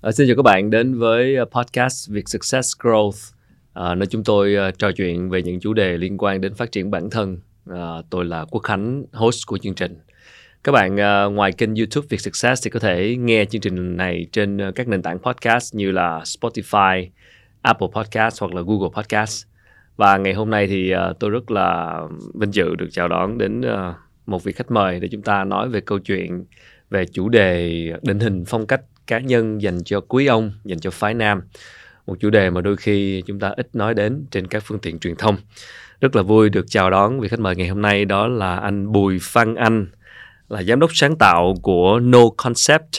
À, xin chào các bạn đến với ờ, podcast Việc Success Growth à, nơi chúng tôi uh, trò chuyện về những chủ đề liên quan đến phát triển bản thân. À, tôi là Quốc Khánh, host của chương trình. Các bạn uh, ngoài kênh YouTube Việc Success thì có thể nghe chương trình này trên uh, các nền tảng podcast như là Spotify, Apple Podcast hoặc là Google Podcast. Và ngày hôm nay thì uh, tôi rất là vinh dự được chào đón đến uh, một vị khách mời để chúng ta nói về câu chuyện về chủ đề định hình phong cách cá nhân dành cho quý ông, dành cho phái nam. Một chủ đề mà đôi khi chúng ta ít nói đến trên các phương tiện truyền thông. Rất là vui được chào đón vị khách mời ngày hôm nay đó là anh Bùi Phan Anh, là giám đốc sáng tạo của No Concept,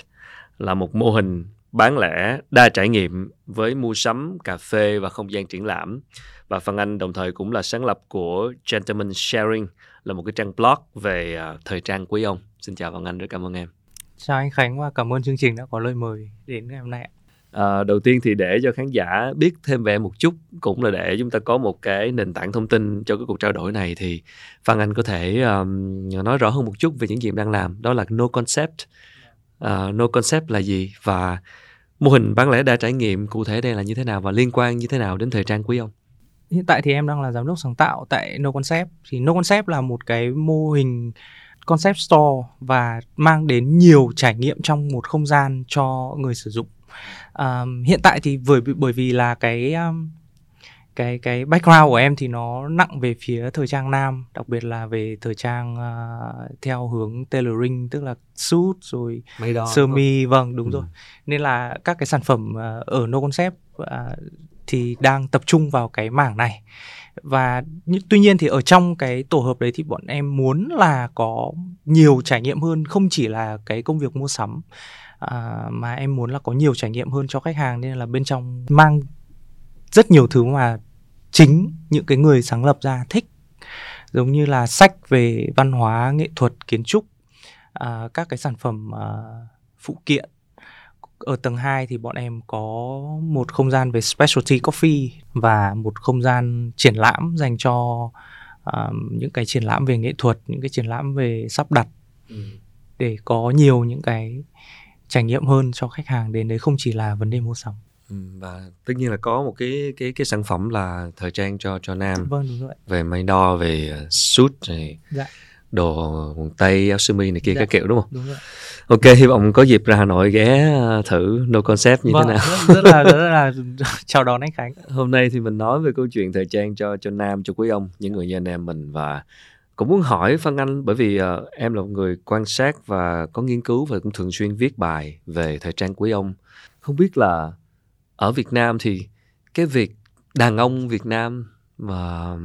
là một mô hình bán lẻ đa trải nghiệm với mua sắm, cà phê và không gian triển lãm. Và Phan Anh đồng thời cũng là sáng lập của Gentleman Sharing, là một cái trang blog về à, thời trang quý ông. Xin chào Phan Anh, rất cảm ơn em. Chào anh Khánh và cảm ơn chương trình đã có lời mời đến ngày hôm nay. À, đầu tiên thì để cho khán giả biết thêm về em một chút cũng là để chúng ta có một cái nền tảng thông tin cho cái cuộc trao đổi này thì Phan Anh có thể um, nói rõ hơn một chút về những gì em đang làm đó là No Concept. Uh, no Concept là gì và mô hình bán lẻ đa trải nghiệm cụ thể đây là như thế nào và liên quan như thế nào đến thời trang quý ông? Hiện tại thì em đang là giám đốc sáng tạo tại No Concept. Thì No Concept là một cái mô hình concept store và mang đến nhiều trải nghiệm trong một không gian cho người sử dụng. Um, hiện tại thì bởi bởi vì là cái um, cái cái background của em thì nó nặng về phía thời trang nam đặc biệt là về thời trang uh, theo hướng tailoring tức là suit rồi sơ mi vâng đúng ừ. rồi. Nên là các cái sản phẩm uh, ở no concept uh, thì đang tập trung vào cái mảng này và tuy nhiên thì ở trong cái tổ hợp đấy thì bọn em muốn là có nhiều trải nghiệm hơn không chỉ là cái công việc mua sắm à, mà em muốn là có nhiều trải nghiệm hơn cho khách hàng. Nên là bên trong mang rất nhiều thứ mà chính những cái người sáng lập ra thích. Giống như là sách về văn hóa nghệ thuật kiến trúc à, các cái sản phẩm à, phụ kiện ở tầng 2 thì bọn em có một không gian về specialty coffee và một không gian triển lãm dành cho uh, những cái triển lãm về nghệ thuật, những cái triển lãm về sắp đặt ừ. để có nhiều những cái trải nghiệm hơn cho khách hàng đến đấy không chỉ là vấn đề mua sắm. Ừ, và tất nhiên là có một cái cái cái sản phẩm là thời trang cho cho nam. Vâng đúng rồi. Về may đo về suit này. Dạ đồ tây áo sơ mi này kia dạ, các kiểu đúng không? Đúng rồi. Ok, hy vọng có dịp ra Hà Nội ghé ờ, thử No Concept như vâng, thế nào. Rất, rất là rất là chào đón anh Khánh. Hôm nay thì mình nói về câu chuyện thời trang cho cho nam cho quý ông, những người như anh em mình và cũng muốn hỏi Phan Anh bởi vì uh, em là một người quan sát và có nghiên cứu và cũng thường xuyên viết bài về thời trang quý ông. Không biết là ở Việt Nam thì cái việc đàn ông Việt Nam mà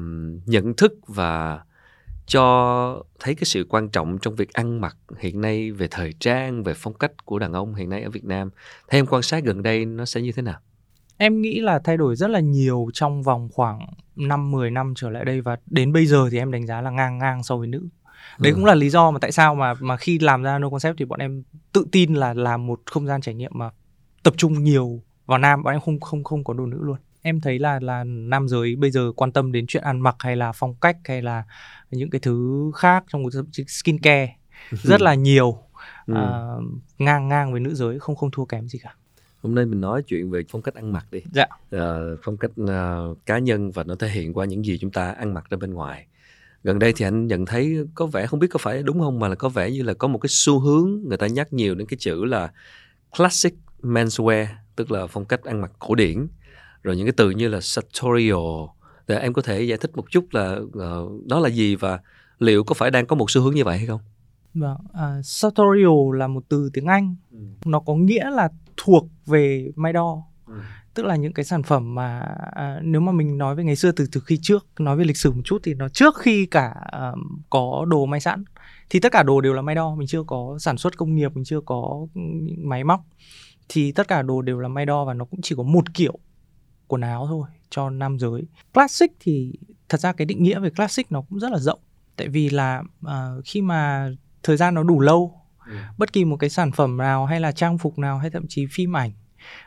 nhận thức và cho thấy cái sự quan trọng trong việc ăn mặc hiện nay về thời trang, về phong cách của đàn ông hiện nay ở Việt Nam. Theo em quan sát gần đây nó sẽ như thế nào? Em nghĩ là thay đổi rất là nhiều trong vòng khoảng 5-10 năm trở lại đây và đến bây giờ thì em đánh giá là ngang ngang so với nữ. Đấy ừ. cũng là lý do mà tại sao mà mà khi làm ra No Concept thì bọn em tự tin là làm một không gian trải nghiệm mà tập trung nhiều vào nam, bọn em không không không có đồ nữ luôn em thấy là là nam giới bây giờ quan tâm đến chuyện ăn mặc hay là phong cách hay là những cái thứ khác trong skin care rất là nhiều. Ừ. uh, ngang ngang với nữ giới không không thua kém gì cả. Hôm nay mình nói chuyện về phong cách ăn mặc đi. Dạ. Uh, phong cách uh, cá nhân và nó thể hiện qua những gì chúng ta ăn mặc ra bên ngoài. Gần đây thì anh nhận thấy có vẻ không biết có phải đúng không mà là có vẻ như là có một cái xu hướng người ta nhắc nhiều đến cái chữ là classic menswear tức là phong cách ăn mặc cổ điển rồi những cái từ như là sartorial thì em có thể giải thích một chút là uh, đó là gì và liệu có phải đang có một xu hướng như vậy hay không? Vâng, uh, sartorial là một từ tiếng Anh, ừ. nó có nghĩa là thuộc về may đo. Ừ. Tức là những cái sản phẩm mà à, nếu mà mình nói về ngày xưa từ từ khi trước nói về lịch sử một chút thì nó trước khi cả à, có đồ may sẵn thì tất cả đồ đều là may đo mình chưa có sản xuất công nghiệp mình chưa có máy móc thì tất cả đồ đều là may đo và nó cũng chỉ có một kiểu quần áo thôi cho nam giới. Classic thì thật ra cái định nghĩa về classic nó cũng rất là rộng. Tại vì là uh, khi mà thời gian nó đủ lâu ừ. bất kỳ một cái sản phẩm nào hay là trang phục nào hay thậm chí phim ảnh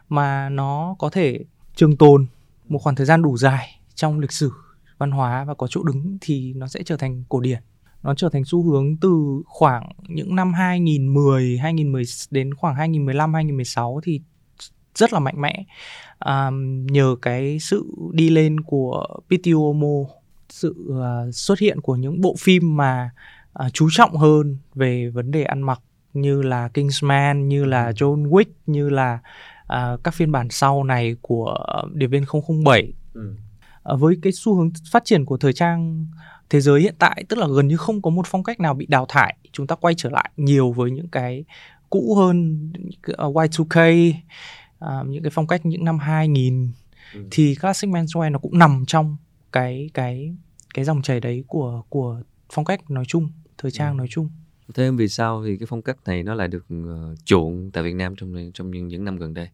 mà nó có thể trường tồn một khoảng thời gian đủ dài trong lịch sử văn hóa và có chỗ đứng thì nó sẽ trở thành cổ điển. Nó trở thành xu hướng từ khoảng những năm 2010, 2010 đến khoảng 2015, 2016 thì rất là mạnh mẽ. À, nhờ cái sự đi lên của PTOMO sự uh, xuất hiện của những bộ phim mà uh, chú trọng hơn về vấn đề ăn mặc như là Kingsman như là John Wick như là uh, các phiên bản sau này của Điệp viên 007 ừ. uh, với cái xu hướng phát triển của thời trang thế giới hiện tại tức là gần như không có một phong cách nào bị đào thải chúng ta quay trở lại nhiều với những cái cũ hơn uh, Y2K uh, những cái phong cách những năm 2000 ừ. thì classic menswear nó cũng nằm trong cái cái cái dòng chảy đấy của của phong cách nói chung thời trang ừ. nói chung thế vì sao thì cái phong cách này nó lại được uh, chuộng tại Việt Nam trong trong những những năm gần đây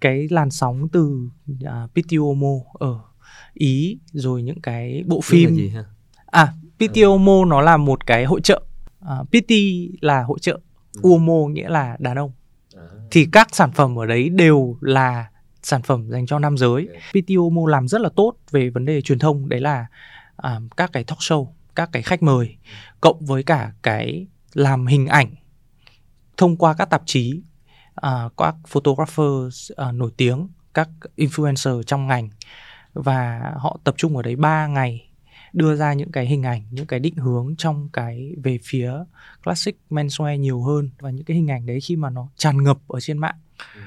cái làn sóng từ uh, à, Pitiomo ở Ý rồi những cái bộ phim gì ha? à Pitiomo ừ. nó là một cái hội trợ uh, Piti là hội trợ ừ. Uomo nghĩa là đàn ông à. Thì các sản phẩm ở đấy đều là sản phẩm dành cho nam giới okay. Pitiomo làm rất là tốt về vấn đề truyền thông đấy là uh, các cái talk show các cái khách mời cộng với cả cái làm hình ảnh thông qua các tạp chí uh, các photographers uh, nổi tiếng các influencer trong ngành và họ tập trung ở đấy 3 ngày đưa ra những cái hình ảnh những cái định hướng trong cái về phía classic menswear nhiều hơn và những cái hình ảnh đấy khi mà nó tràn ngập ở trên mạng. Ừ.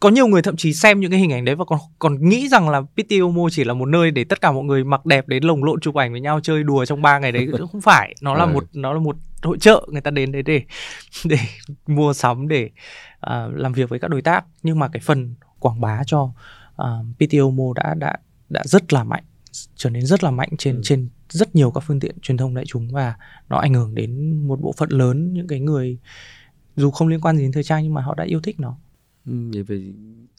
Có nhiều người thậm chí xem những cái hình ảnh đấy và còn còn nghĩ rằng là PTOMO chỉ là một nơi để tất cả mọi người mặc đẹp đến lồng lộn chụp ảnh với nhau chơi đùa trong ba ngày đấy. Cũng không phải nó là ừ. một nó là một hội trợ người ta đến đấy để để mua sắm để uh, làm việc với các đối tác. Nhưng mà cái phần quảng bá cho uh, à, PTOMO đã đã đã rất là mạnh trở nên rất là mạnh trên ừ. trên rất nhiều các phương tiện truyền thông đại chúng và nó ảnh hưởng đến một bộ phận lớn những cái người dù không liên quan gì đến thời trang nhưng mà họ đã yêu thích nó vậy vì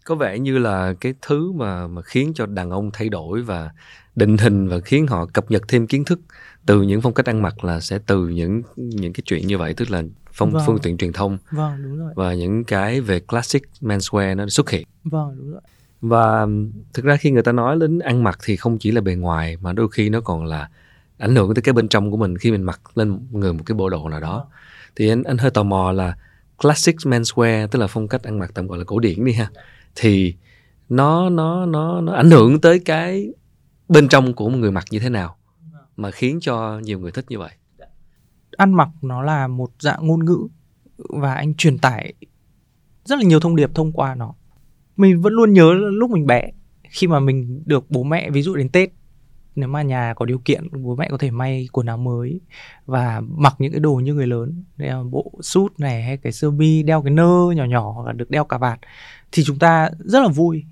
có vẻ như là cái thứ mà mà khiến cho đàn ông thay đổi và định hình và khiến họ cập nhật thêm kiến thức từ những phong cách ăn mặc là sẽ từ những những cái chuyện như vậy tức là phong vâng. phương tiện truyền thông vâng, đúng rồi. và những cái về classic menswear nó xuất hiện vâng đúng rồi và thực ra khi người ta nói đến ăn mặc thì không chỉ là bề ngoài mà đôi khi nó còn là ảnh hưởng tới cái bên trong của mình khi mình mặc lên người một cái bộ đồ nào đó. Thì anh anh hơi tò mò là classic menswear, tức là phong cách ăn mặc tạm gọi là cổ điển đi ha, thì nó nó nó nó ảnh hưởng tới cái bên trong của một người mặc như thế nào mà khiến cho nhiều người thích như vậy? Ăn mặc nó là một dạng ngôn ngữ và anh truyền tải rất là nhiều thông điệp thông qua nó mình vẫn luôn nhớ lúc mình bé khi mà mình được bố mẹ ví dụ đến tết nếu mà nhà có điều kiện bố mẹ có thể may quần áo mới và mặc những cái đồ như người lớn đeo bộ sút này hay cái sơ mi đeo cái nơ nhỏ nhỏ hoặc là được đeo cà vạt thì chúng ta rất là vui.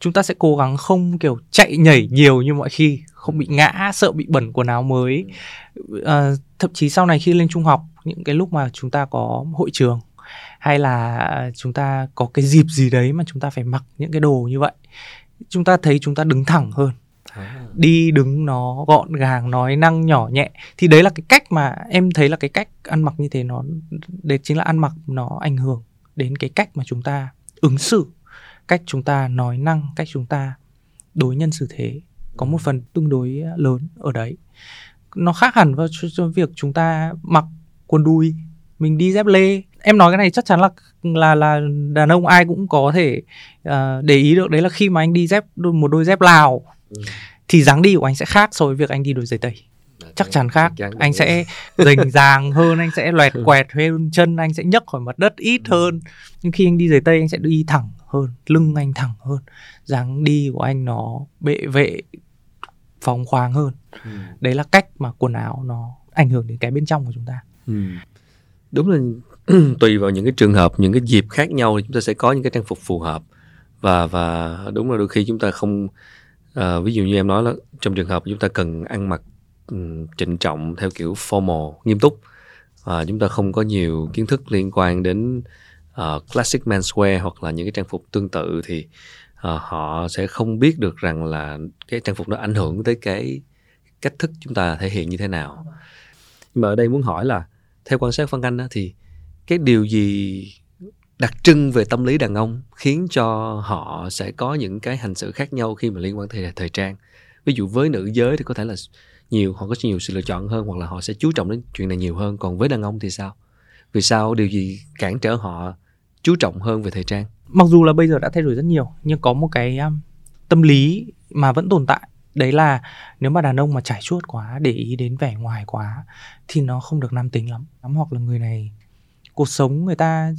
Chúng ta sẽ cố gắng không kiểu chạy nhảy nhiều như mọi khi không bị ngã sợ bị bẩn quần áo mới. À, thậm chí sau này khi lên trung học những cái lúc mà chúng ta có hội trường hay là chúng ta có cái dịp gì đấy mà chúng ta phải mặc những cái đồ như vậy? Chúng ta thấy chúng ta đứng thẳng hơn. À. đi đứng nó gọn gàng nói năng nhỏ nhẹ. Thì đấy là cái cách mà em thấy là cái cách ăn mặc như thế nó đấy chính là ăn mặc nó ảnh hưởng đến cái cách mà chúng ta ứng xử cách chúng ta nói năng cách chúng ta đối nhân xử thế. Có một phần tương đối lớn ở đấy. Nó khác hẳn với cho việc chúng ta mặc quần đùi mình đi dép lê em nói cái này chắc chắn là là là đàn ông ai cũng có thể uh, để ý được. Đấy là khi mà anh đi dép một đôi dép lào thì dáng đi của anh sẽ khác so với việc anh đi đôi giày tây. Chắc chắn khác. anh sẽ rình ràng hơn anh sẽ loẹt quẹt hơn chân anh sẽ nhấc khỏi mặt đất ít hơn. Nhưng khi anh đi giày tây anh sẽ đi thẳng hơn lưng anh thẳng hơn. Dáng đi của anh nó bệ vệ phóng khoáng hơn. Ừ. đấy là cách mà quần áo nó ảnh hưởng đến cái bên trong của chúng ta. Ừ. đúng là tùy vào những cái trường hợp những cái dịp khác nhau thì chúng ta sẽ có những cái trang phục phù hợp. Và và đúng là đôi khi chúng ta không à, ví dụ như em nói là trong trường hợp chúng ta cần ăn mặc um, trịnh trọng theo kiểu formal nghiêm túc và chúng ta không có nhiều kiến thức liên quan đến uh, classic menswear hoặc là những cái trang phục tương tự thì uh, họ sẽ không biết được rằng là cái trang phục nó ảnh hưởng tới cái cách thức chúng ta thể hiện như thế nào. Nhưng mà ở đây muốn hỏi là theo quan sát phân anh đó, thì cái điều gì đặc trưng về tâm lý đàn ông khiến cho họ sẽ có những cái hành xử khác nhau khi mà liên quan tới thời trang? Ví dụ với nữ giới thì có thể là nhiều họ có nhiều sự lựa chọn hơn hoặc là họ sẽ chú trọng đến chuyện này nhiều hơn. Còn với đàn ông thì sao? Vì sao? Điều gì cản trở họ chú trọng hơn về thời trang? Mặc dù là bây giờ đã thay đổi rất nhiều nhưng có một cái um, tâm lý mà vẫn tồn tại. Đấy là nếu mà đàn ông mà trải chuốt quá để ý đến vẻ ngoài quá thì nó không được nam tính lắm. Hoặc là người này cuộc sống người ta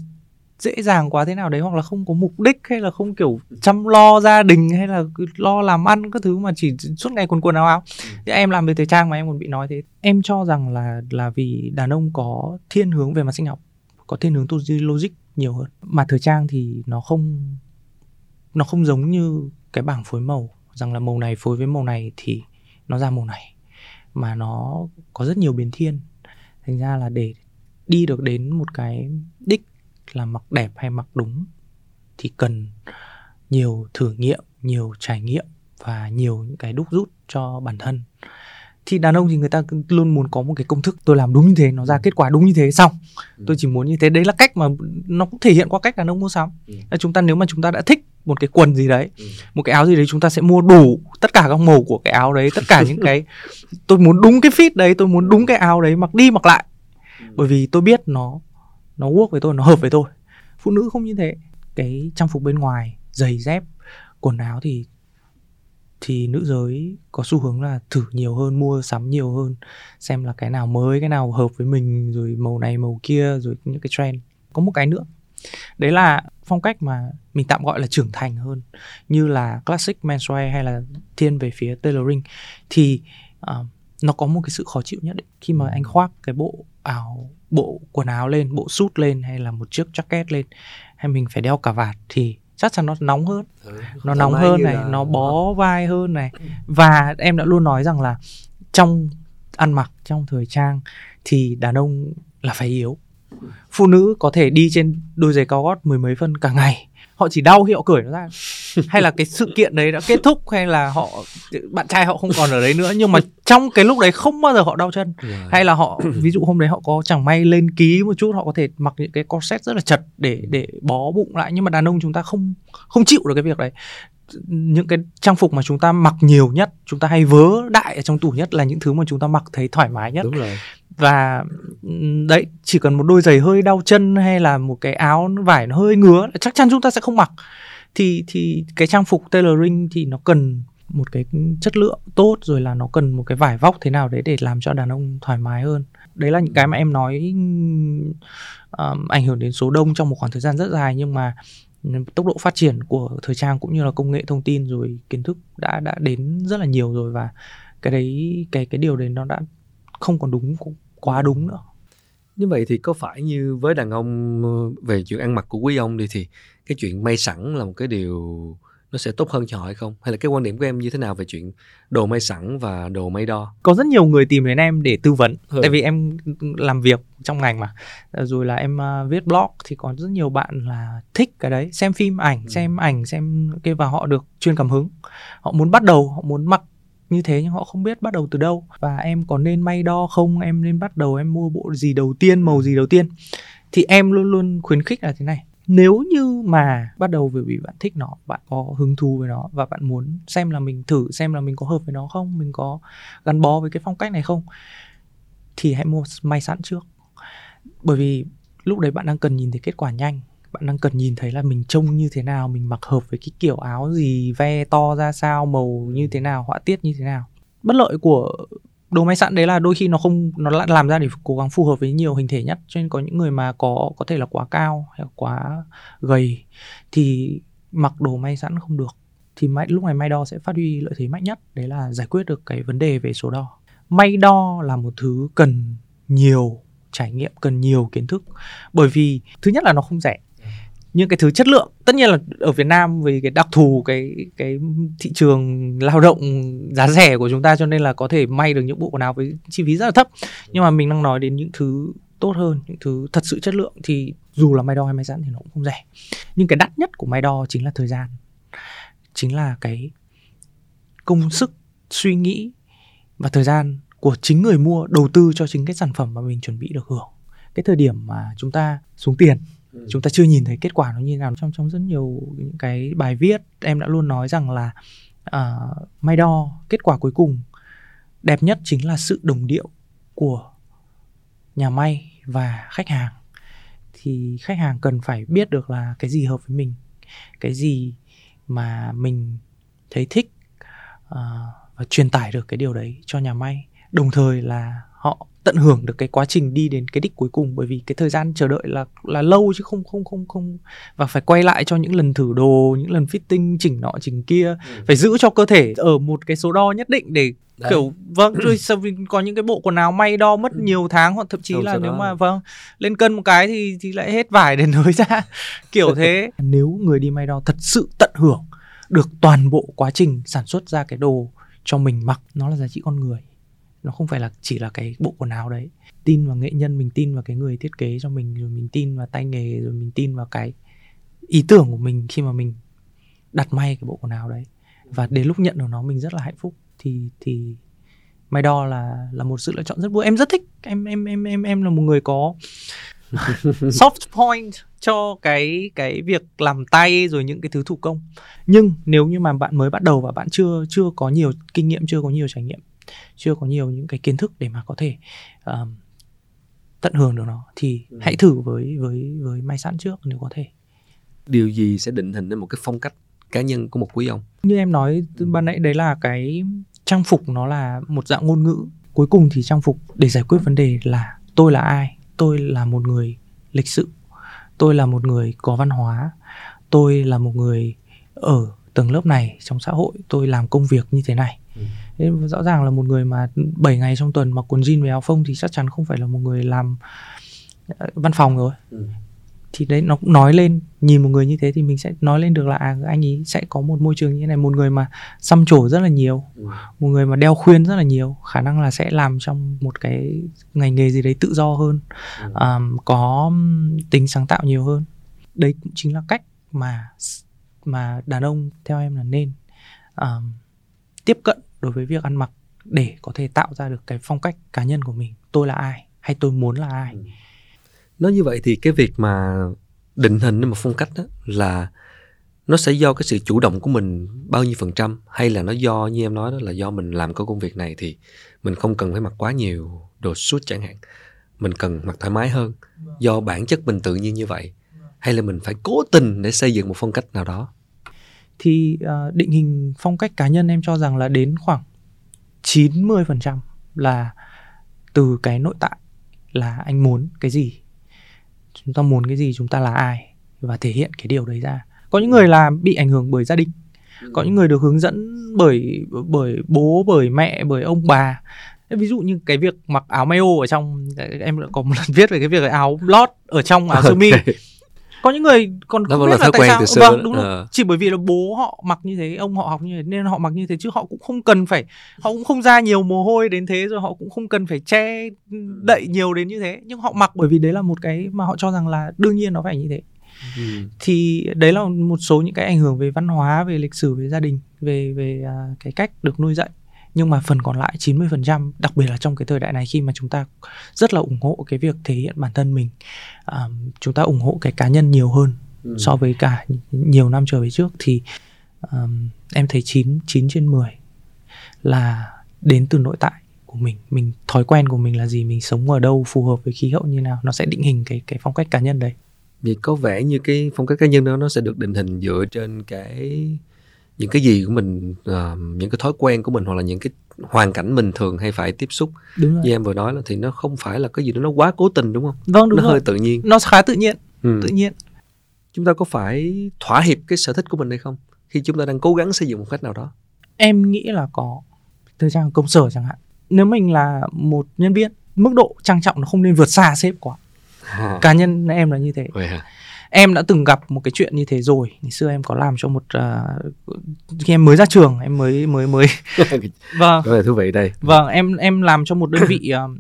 dễ dàng quá thế nào đấy hoặc là không có mục đích hay là không kiểu chăm lo gia đình hay là lo làm ăn các thứ mà chỉ suốt ngày quần quần áo áo. Ừ. thì em làm về thời trang mà em còn bị nói thế. Em cho rằng là là vì đàn ông có thiên hướng về mặt sinh học có thiên hướng tư duy logic nhiều hơn. Mà thời trang thì nó không nó không giống như cái bảng phối màu rằng là màu này phối với màu này thì nó ra màu này mà nó có rất nhiều biến thiên. Thành ra là để đi được đến một cái đích là mặc đẹp hay mặc đúng thì cần nhiều thử nghiệm nhiều trải nghiệm và nhiều những cái đúc rút cho bản thân thì đàn ông thì người ta luôn muốn có một cái công thức tôi làm đúng như thế nó ra kết quả đúng như thế xong ừ. tôi chỉ muốn như thế đấy là cách mà nó cũng thể hiện qua cách đàn ông mua sắm ừ. là chúng ta nếu mà chúng ta đã thích một cái quần gì đấy ừ. một cái áo gì đấy chúng ta sẽ mua đủ tất cả các màu của cái áo đấy tất cả những cái tôi muốn đúng cái fit đấy tôi muốn đúng cái áo đấy mặc đi mặc lại ừ. Ừ. bởi vì tôi biết nó nó work với tôi nó hợp với tôi. Phụ nữ không như thế. Cái trang phục bên ngoài giày dép quần áo thì thì nữ giới có xu hướng là thử nhiều hơn mua sắm nhiều hơn xem là cái nào mới cái nào hợp với mình rồi màu này màu kia rồi những cái trend. Có một cái nữa. Đấy là phong cách mà mình tạm gọi là trưởng thành hơn. Như là classic menswear hay là thiên về phía tailoring. Thì uh, nó có một cái sự khó chịu nhất định khi mà anh khoác cái bộ áo bộ quần áo lên bộ suit lên hay là một chiếc jacket lên hay mình phải đeo cà vạt thì chắc chắn nó nóng hơn. Ừ, nó nóng hơn này là... nó bó vai hơn này. Và em đã luôn nói rằng là trong ăn mặc trong thời trang thì đàn ông là phải yếu. Phụ nữ có thể đi trên đôi giày cao gót mười mấy phân cả ngày. Họ chỉ đau khi họ cởi nó ra hay là cái sự kiện đấy đã kết thúc hay là họ bạn trai họ không còn ở đấy nữa nhưng mà trong cái lúc đấy không bao giờ họ đau chân yeah. hay là họ ví dụ hôm đấy họ có chẳng may lên ký một chút họ có thể mặc những cái corset rất là chật để để bó bụng lại nhưng mà đàn ông chúng ta không không chịu được cái việc đấy những cái trang phục mà chúng ta mặc nhiều nhất chúng ta hay vớ đại ở trong tủ nhất là những thứ mà chúng ta mặc thấy thoải mái nhất Đúng rồi. và đấy chỉ cần một đôi giày hơi đau chân hay là một cái áo vải nó hơi ngứa chắc chắn chúng ta sẽ không mặc thì thì cái trang phục tailoring thì nó cần một cái chất lượng tốt rồi là nó cần một cái vải vóc thế nào đấy để làm cho đàn ông thoải mái hơn. Đấy là những cái mà em nói um, ảnh hưởng đến số đông trong một khoảng thời gian rất dài nhưng mà tốc độ phát triển của thời trang cũng như là công nghệ thông tin rồi kiến thức đã đã đến rất là nhiều rồi và cái đấy cái cái điều đấy nó đã không còn đúng quá đúng nữa. Như vậy thì có phải như với đàn ông ờ, về chuyện ăn mặc của quý ông đi thì cái chuyện may sẵn là một cái điều nó sẽ tốt hơn cho họ hay không? Hay là cái quan điểm của em như thế nào về chuyện đồ may sẵn và đồ may đo? Có rất nhiều người tìm đến em để tư vấn ừ. tại vì em làm việc trong ngành mà. Rồi là em uh, viết blog thì có rất nhiều bạn là thích cái đấy xem phim ảnh ừ. xem ảnh xem cái và họ được truyền cảm hứng. Họ muốn bắt đầu họ muốn mặc như thế nhưng họ không biết bắt đầu từ đâu. Và em có nên may đo không? Em nên bắt đầu em mua bộ gì đầu tiên màu gì đầu tiên? Thì em luôn luôn khuyến khích là thế này nếu như mà bắt đầu vì bạn thích nó, bạn có hứng thú với nó và bạn muốn xem là mình thử xem là mình có hợp với nó không, mình có gắn bó với cái phong cách này không, thì hãy mua may sẵn trước. Bởi vì lúc đấy bạn đang cần nhìn thấy kết quả nhanh, bạn đang cần nhìn thấy là mình trông như thế nào, mình mặc hợp với cái kiểu áo gì, ve to ra sao, màu như thế nào, họa tiết như thế nào. Bất lợi của đồ may sẵn đấy là đôi khi nó không nó lại làm ra để cố gắng phù hợp với nhiều hình thể nhất. Cho nên có những người mà có có thể là quá cao hay quá gầy thì mặc đồ may sẵn không được. Thì may, lúc này may đo sẽ phát huy lợi thế mạnh nhất. Đấy là giải quyết được cái vấn đề về số đo. May đo là một thứ cần nhiều trải nghiệm cần nhiều kiến thức. Bởi vì thứ nhất là nó không rẻ những cái thứ chất lượng. Tất nhiên là ở Việt Nam vì cái đặc thù cái cái thị trường lao động giá rẻ của chúng ta cho nên là có thể may được những bộ quần áo với chi phí rất là thấp. Nhưng mà mình đang nói đến những thứ tốt hơn, những thứ thật sự chất lượng thì dù là may đo hay may sẵn thì nó cũng không rẻ. Nhưng cái đắt nhất của may đo chính là thời gian, chính là cái công sức, suy nghĩ và thời gian của chính người mua đầu tư cho chính cái sản phẩm mà mình chuẩn bị được hưởng. Cái thời điểm mà chúng ta xuống tiền Ừ. chúng ta chưa nhìn thấy kết quả nó như nào. Trong trong rất nhiều những cái bài viết em đã luôn nói rằng là uh, may đo kết quả cuối cùng đẹp nhất chính là sự đồng điệu của nhà may và khách hàng. Thì khách hàng cần phải biết được là cái gì hợp với mình cái gì mà mình thấy thích uh, và truyền tải được cái điều đấy cho nhà may. Đồng thời là họ tận hưởng được cái quá trình đi đến cái đích cuối cùng. Bởi vì cái thời gian chờ đợi là là lâu chứ không không không không. Và phải quay lại cho những lần thử đồ những lần fitting chỉnh nọ chỉnh kia. Ừ. phải giữ cho cơ thể ở một cái số đo nhất định để Đấy. kiểu vâng rồi có những cái bộ quần áo may đo mất ừ. nhiều tháng hoặc thậm chí không là nếu mà vâng lên cân một cái thì thì lại hết vải để nới ra. Kiểu thế. Nếu người đi may đo thật sự tận hưởng được toàn bộ quá trình sản xuất ra cái đồ cho mình mặc nó là giá trị con người nó không phải là chỉ là cái bộ quần áo đấy. Tin vào nghệ nhân mình tin vào cái người thiết kế cho mình rồi mình tin vào tay nghề rồi mình tin vào cái ý tưởng của mình khi mà mình đặt may cái bộ quần áo đấy. Và đến lúc nhận được nó mình rất là hạnh phúc. Thì thì may đo là là một sự lựa chọn rất vui. Em rất thích. Em em em em em là một người có soft point cho cái cái việc làm tay rồi những cái thứ thủ công. Nhưng nếu như mà bạn mới bắt đầu và bạn chưa chưa có nhiều kinh nghiệm chưa có nhiều trải nghiệm chưa có nhiều những cái kiến thức để mà có thể um, tận hưởng được nó thì ừ. hãy thử với với với may sẵn trước nếu có thể. Điều gì sẽ định hình nên một cái phong cách cá nhân của một quý ông? Như em nói ban nãy đấy là cái trang phục nó là một dạng ngôn ngữ. Cuối cùng thì trang phục để giải quyết vấn đề là tôi là ai? Tôi là một người lịch sự. Tôi là một người có văn hóa. Tôi là một người ở tầng lớp này trong xã hội. Tôi làm công việc như thế này. Ừ. Thế rõ ràng là một người mà 7 ngày trong tuần mặc quần jean với áo phông thì chắc chắn không phải là một người làm ờ, văn phòng rồi ừ. thì đấy nó cũng nói lên nhìn một người như thế thì mình sẽ nói lên được là à, anh ấy sẽ có một môi trường như thế này một người mà xăm trổ rất là nhiều ừ. một người mà đeo khuyên rất là nhiều khả năng là sẽ làm trong một cái ngành nghề gì đấy tự do hơn ừ. um, có tính sáng tạo nhiều hơn đấy cũng chính là cách mà mà đàn ông theo em là nên um, tiếp cận đối với việc ăn mặc để có thể tạo ra được cái phong cách cá nhân của mình, tôi là ai hay tôi muốn là ai. Ừ. Nói như vậy thì cái việc mà định hình nên một phong cách đó là nó sẽ do cái sự chủ động của mình bao nhiêu phần trăm hay là nó do, như em nói đó là do mình làm cái công việc này thì mình không cần phải mặc quá nhiều đồ suit chẳng hạn. Mình cần mặc thoải mái hơn. Do bản chất mình tự nhiên như vậy hay là mình phải cố tình để xây dựng một phong cách nào đó thì uh, định hình phong cách cá nhân em cho rằng là đến khoảng 90% là từ cái nội tại là anh muốn cái gì. Chúng ta muốn cái gì chúng ta là ai và thể hiện cái điều đấy ra. Có những người là bị ảnh hưởng bởi gia đình có những người được hướng dẫn bởi bởi bố bởi mẹ bởi ông bà. Ví dụ như cái việc mặc áo mayo ở trong em có một lần viết về cái việc áo lót ở trong áo sơ mi. Okay có những người còn không biết là, tại sao. xưa vâng đúng à. chỉ bởi vì là bố họ mặc như thế ông họ học như thế nên họ mặc như thế chứ họ cũng không cần phải họ cũng không ra nhiều mồ hôi đến thế rồi họ cũng không cần phải che đậy nhiều đến như thế. Nhưng họ mặc bởi vì đấy là một cái mà họ cho rằng là đương nhiên nó phải như thế. Ừ. thì đấy là một số những cái ảnh hưởng về văn hóa về lịch sử về gia đình về về uh, cái cách được nuôi dạy nhưng mà phần còn lại 90% đặc biệt là trong cái thời đại này khi mà chúng ta rất là ủng hộ cái việc thể hiện bản thân mình um, chúng ta ủng hộ cái cá nhân nhiều hơn ừ. so với cả nhiều năm trở về trước thì um, em thấy 9 9 trên 10 là đến từ nội tại của mình mình thói quen của mình là gì mình sống ở đâu phù hợp với khí hậu như nào nó sẽ định hình cái cái phong cách cá nhân đấy vì có vẻ như cái phong cách cá nhân đó nó sẽ được định hình dựa trên cái những cái gì của mình uh, những cái thói quen của mình hoặc là những cái hoàn cảnh mình thường hay phải tiếp xúc đúng rồi. như em vừa nói là thì nó không phải là cái gì đó nó quá cố tình đúng không vâng đúng nó rồi. hơi tự nhiên nó khá tự nhiên ừ. tự nhiên chúng ta có phải thỏa hiệp cái sở thích của mình hay không khi chúng ta đang cố gắng xây dựng một cách nào đó em nghĩ là có thời trang công sở chẳng hạn nếu mình là một nhân viên mức độ trang trọng nó không nên vượt xa sếp quá à. cá nhân em là như thế Vậy hả? Em đã từng gặp một cái chuyện như thế rồi. Ngày xưa em có làm cho một uh, khi em mới ra trường em mới mới mới. Vâng. Rất là thú vị đây. Vâng em em làm cho một đơn vị uh,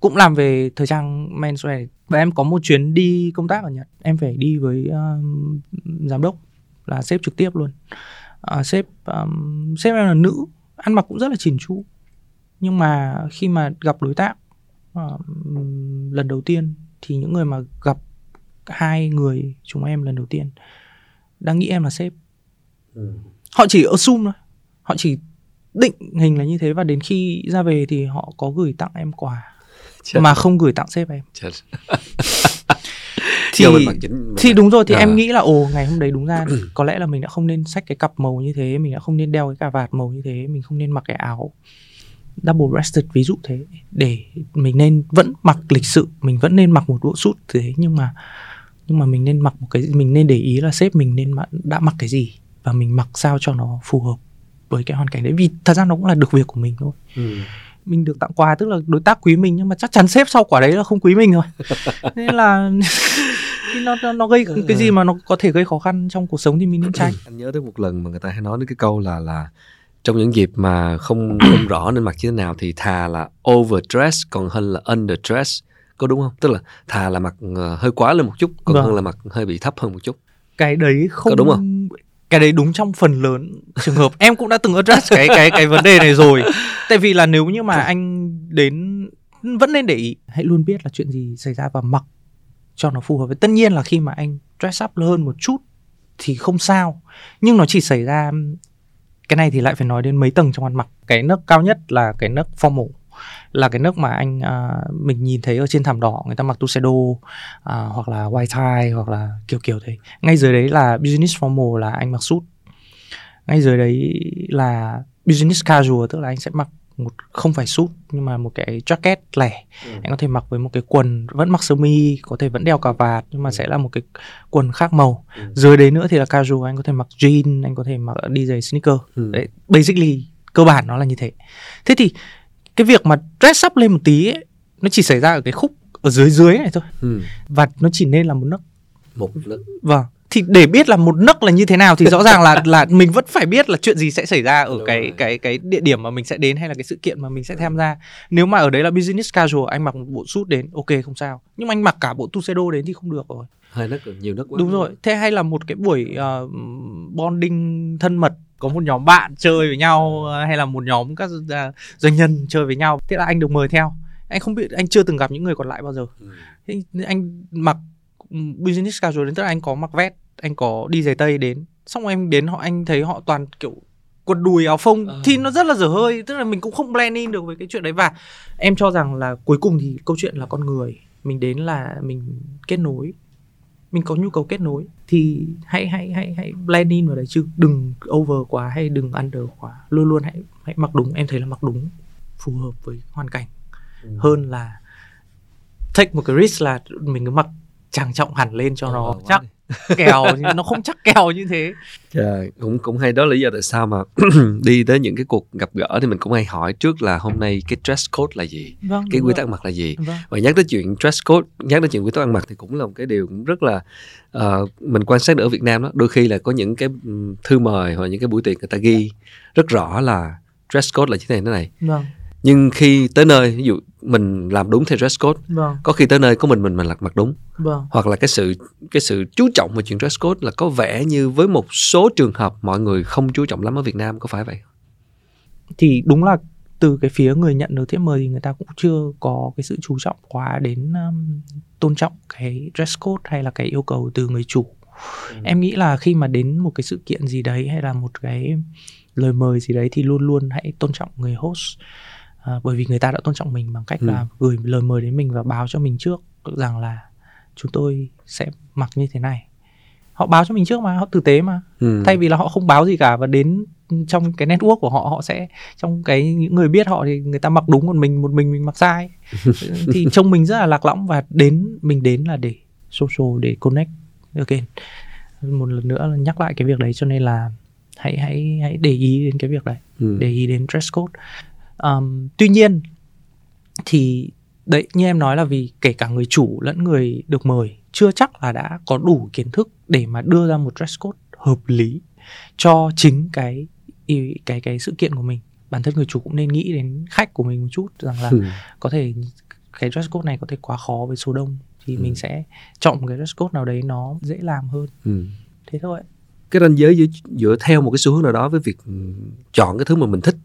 cũng làm về thời trang menswear và em có một chuyến đi công tác ở Nhật. Em phải đi với uh, giám đốc là sếp trực tiếp luôn. Uh, sếp um, sếp em là nữ ăn mặc cũng rất là chỉn chu. Nhưng mà khi mà gặp đối tác uh, lần đầu tiên thì những người mà gặp hai người chúng em lần đầu tiên đang nghĩ em là sếp. Ừ. họ chỉ assume thôi. Họ chỉ định hình là như thế và đến khi ra về thì họ có gửi tặng em quà. Chết mà không gửi tặng sếp em. Thì mình thì mặc- đúng rồi thì À. em nghĩ là ồ ngày hôm đấy đúng ra có lẽ là mình đã không nên xách cái cặp màu như thế mình đã không nên đeo cái cà vạt màu như thế mình không nên mặc cái áo double breasted ví dụ thế để mình nên vẫn mặc lịch sự mình vẫn nên mặc một bộ suit thế nhưng mà nhưng mà mình nên mặc một cái mình nên để ý là sếp mình nên mặc, đã mặc cái gì và mình mặc sao cho nó phù hợp với cái hoàn cảnh đấy. Vì thật ra nó cũng là được việc của mình thôi. Ừ. mình được tặng quà tức là đối tác quý mình nhưng mà chắc chắn sếp sau quả đấy là không quý mình rồi. Nên là nó nó, nó gây cái gì mà nó có thể gây khó khăn trong cuộc sống thì mình nên tránh. Anh nhớ tới một lần mà người ta hay nói đến cái câu là là trong những dịp mà không không rõ nên mặc như thế nào thì thà là overdress còn hơn là underdress có đúng không? Tức là thà là mặc ờ, hơi quá lên một chút còn Vâng. hơn là mặc hơi bị thấp hơn một chút. Cái đấy không Có đúng không? cái đấy đúng trong phần lớn trường hợp. Em cũng đã từng address cái cái cái vấn đề này rồi. Tại vì là nếu như mà anh đến vẫn nên để ý hãy luôn biết là chuyện gì xảy ra và mặc cho nó phù hợp. Với tất nhiên là khi mà anh dress up hơn một chút thì không sao. Nhưng nó chỉ xảy ra cái này thì lại phải nói đến mấy tầng trong ăn mặc. Cái nấc cao nhất là cái nấc formal là cái nấc mà anh à, mình nhìn thấy ở trên thảm đỏ người ta mặc tuxedo à, hoặc là white tie hoặc là kiểu kiểu thế. Ngay dưới đấy là business formal là anh mặc suit. Ngay dưới đấy là business casual tức là anh sẽ mặc một không phải suit nhưng mà một cái jacket lẻ. Ừ. anh có thể mặc với một cái quần vẫn mặc sơ mi có thể vẫn đeo cà vạt nhưng mà sẽ là một cái quần khác màu. Ừ. dưới đấy nữa thì là casual anh có thể mặc jean anh có thể mặc đi giày sneaker. Ừ. đấy basically cơ bản nó là như thế. Thế thì cái việc mà dress up lên một tí ấy, nó chỉ xảy ra ở cái khúc ở dưới dưới này thôi. Ừ. và nó chỉ nên là một nấc. Một lần vâng. Thì để biết là một nấc là như thế nào thì rõ ràng là là mình vẫn phải biết là chuyện gì sẽ xảy ra ở Đúng cái rồi. cái cái địa điểm mà mình sẽ đến hay là cái sự kiện mà mình sẽ tham gia. Nếu mà ở đấy là business casual anh mặc một bộ suit đến ok không sao. Nhưng mà anh mặc cả bộ tuxedo đến thì không được rồi. Hai nấc nhiều nấc quá. Đúng rồi. Thế hay là một cái buổi ờ, bonding thân mật có một nhóm bạn chơi với nhau ờ, hay là một nhóm các ờ, doanh nhân chơi với nhau. Thế là anh được mời theo. Anh không biết anh chưa từng gặp những người còn lại bao giờ. Ừ. Thế anh mặc ừm, business casual đến tức là anh có mặc vest anh có đi giày tây đến. Xong rồi em đến họ anh thấy họ toàn kiểu quần đùi áo phông. Ờ. thì nó rất là dở hơi tức là mình cũng không blend in được với cái chuyện đấy. Và em cho rằng là cuối cùng thì câu chuyện là con người. Mình đến là mình kết nối. Mình có nhu cầu kết nối thì hãy hãy hãy hãy blend in vào đấy chứ. Đừng over quá hay đừng under quá. Luôn luôn hãy hãy mặc đúng. Em thấy là mặc đúng phù hợp với hoàn cảnh. Ừ. hơn là take một cái risk là mình cứ mặc trang trọng hẳn lên cho nó Over quá chắc. Kèo nhưng nó không chắc kèo như thế. Trời, cũng cũng hay. Đó là lý do tại sao mà đi tới những cái cuộc gặp gỡ thì mình cũng hay hỏi trước là hôm nay cái dress code là gì? Vâng cái quy tắc ăn mặc là gì? Vâng. Và nhắc tới chuyện dress code nhắc tới chuyện quy tắc ăn mặc thì cũng là một cái điều cũng rất là ờ, mình quan sát được ở Việt Nam đó đôi khi là có những cái ừm, thư mời hoặc những cái buổi tiệc người ta ghi rất rõ là dress code là như thế này thế này. Vâng nhưng khi tới nơi ví dụ mình làm đúng theo dress code vâng. có khi tới nơi có mình mình mình mặc mặc đúng. Vâng. Hoặc là cái sự cái sự chú trọng vào chuyện dress code là có vẻ như với một số trường hợp mọi người không chú trọng lắm ở Việt Nam có phải vậy? Không? thì đúng là từ cái phía người nhận được thiệp mời thì người ta cũng chưa có cái sự chú trọng quá đến um, tôn trọng cái dress code hay là cái yêu cầu từ người chủ. Ừ. em nghĩ là khi mà đến một cái sự kiện gì đấy hay là một cái lời mời gì đấy thì luôn luôn hãy tôn trọng người host à, bởi vì người ta đã tôn trọng mình bằng cách Ừ. là gửi lời mời đến mình và báo cho mình trước rằng là chúng tôi sẽ mặc như thế này. Họ báo cho mình trước mà họ tử tế mà. Ừ. thay vì là họ không báo gì cả và đến trong cái network của họ họ sẽ trong cái những người biết họ thì người ta mặc đúng còn mình một mình mình mặc sai. Thì trông mình rất là lạc lõng và đến mình đến là để social để connect. Again một lần nữa là nhắc lại cái việc đấy cho nên là hãy hãy hãy để ý đến cái việc đấy. Ừ. để ý đến dress code um, tuy nhiên thì đấy như em nói là vì kể cả người chủ lẫn người được mời chưa chắc là đã có đủ kiến thức để mà đưa ra một dress code hợp lý cho chính cái cái cái sự kiện của mình bản thân người chủ cũng nên nghĩ đến khách của mình một chút rằng là Ừ. có thể cái dress code này có thể quá khó với số đông thì Ừ. mình sẽ chọn một cái dress code nào đấy nó dễ làm hơn Ừ. thế thôi cái ranh giới giữa, giữa theo một cái xu hướng nào đó với việc chọn cái thứ mà mình thích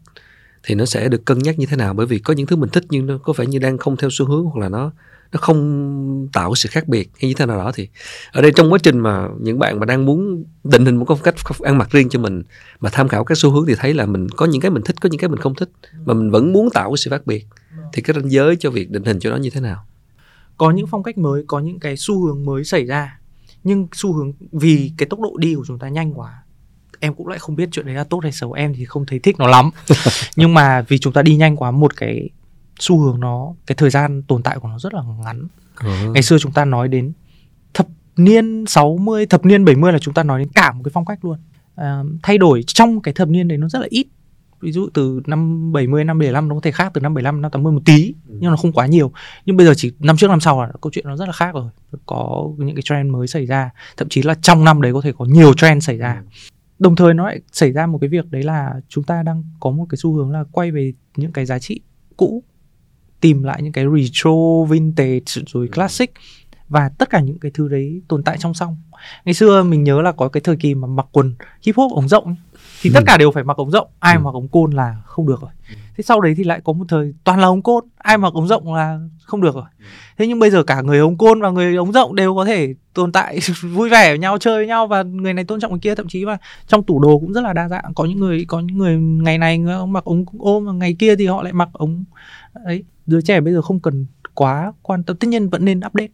thì nó sẽ được cân nhắc như thế nào? Bởi vì có những thứ mình thích nhưng nó có vẻ như đang không theo xu hướng hoặc là nó nó không tạo sự khác biệt hay như thế nào đó thì ở đây trong quá trình mà những bạn mà đang muốn định hình một phong cách ăn mặc riêng cho mình mà tham khảo các xu hướng thì thấy là mình có những cái mình thích, có những cái mình không thích, mà mình vẫn muốn tạo cái sự khác biệt thì cái ranh giới cho việc định hình cho nó như thế nào? Có những phong cách mới, có những cái xu hướng mới xảy ra, nhưng xu hướng, vì cái tốc độ đi của chúng ta nhanh quá em cũng lại không biết chuyện đấy là tốt hay xấu em thì không thấy thích nó lắm. Nhưng mà vì chúng ta đi nhanh quá một cái xu hướng nó cái thời gian tồn tại của nó rất là ngắn. Ừ. ngày xưa chúng ta nói đến thập niên 60 thập niên 70 là chúng ta nói đến cả một cái phong cách luôn. À, thay đổi trong cái thập niên đấy nó rất là ít. Ví dụ từ năm 70 năm 75 nó có thể khác từ năm 75 năm 80 một tí nhưng nó không quá nhiều. Nhưng bây giờ chỉ năm trước năm sau là câu chuyện nó rất là khác rồi. Có những cái trend mới xảy ra. Thậm chí là trong năm đấy có thể có nhiều trend xảy ra đồng thời nó lại xảy ra một cái việc đấy là chúng ta đang có một cái xu hướng là quay về những cái giá trị cũ tìm lại những cái retro vintage rồi classic và tất cả những cái thứ đấy tồn tại song song. Ngày xưa mình nhớ là có cái thời kỳ mà mặc quần hip hop ống rộng thì tất Ừ. cả đều phải mặc ống rộng ai Ừ. mặc ống côn là không được rồi. Thế sau đấy thì lại có một thời toàn là ống côn ai mặc ống rộng là không được rồi. Thế nhưng bây giờ cả người ống côn và người ống rộng đều có thể tồn tại vui vẻ với nhau chơi với nhau và người này tôn trọng người kia. Thậm chí là trong tủ đồ cũng rất là đa dạng. Có những người có những người ngày này người ông mặc ống ôm và ngày kia thì họ lại mặc ống ấy. Đứa trẻ bây giờ không cần quá quan tâm tất nhiên vẫn nên update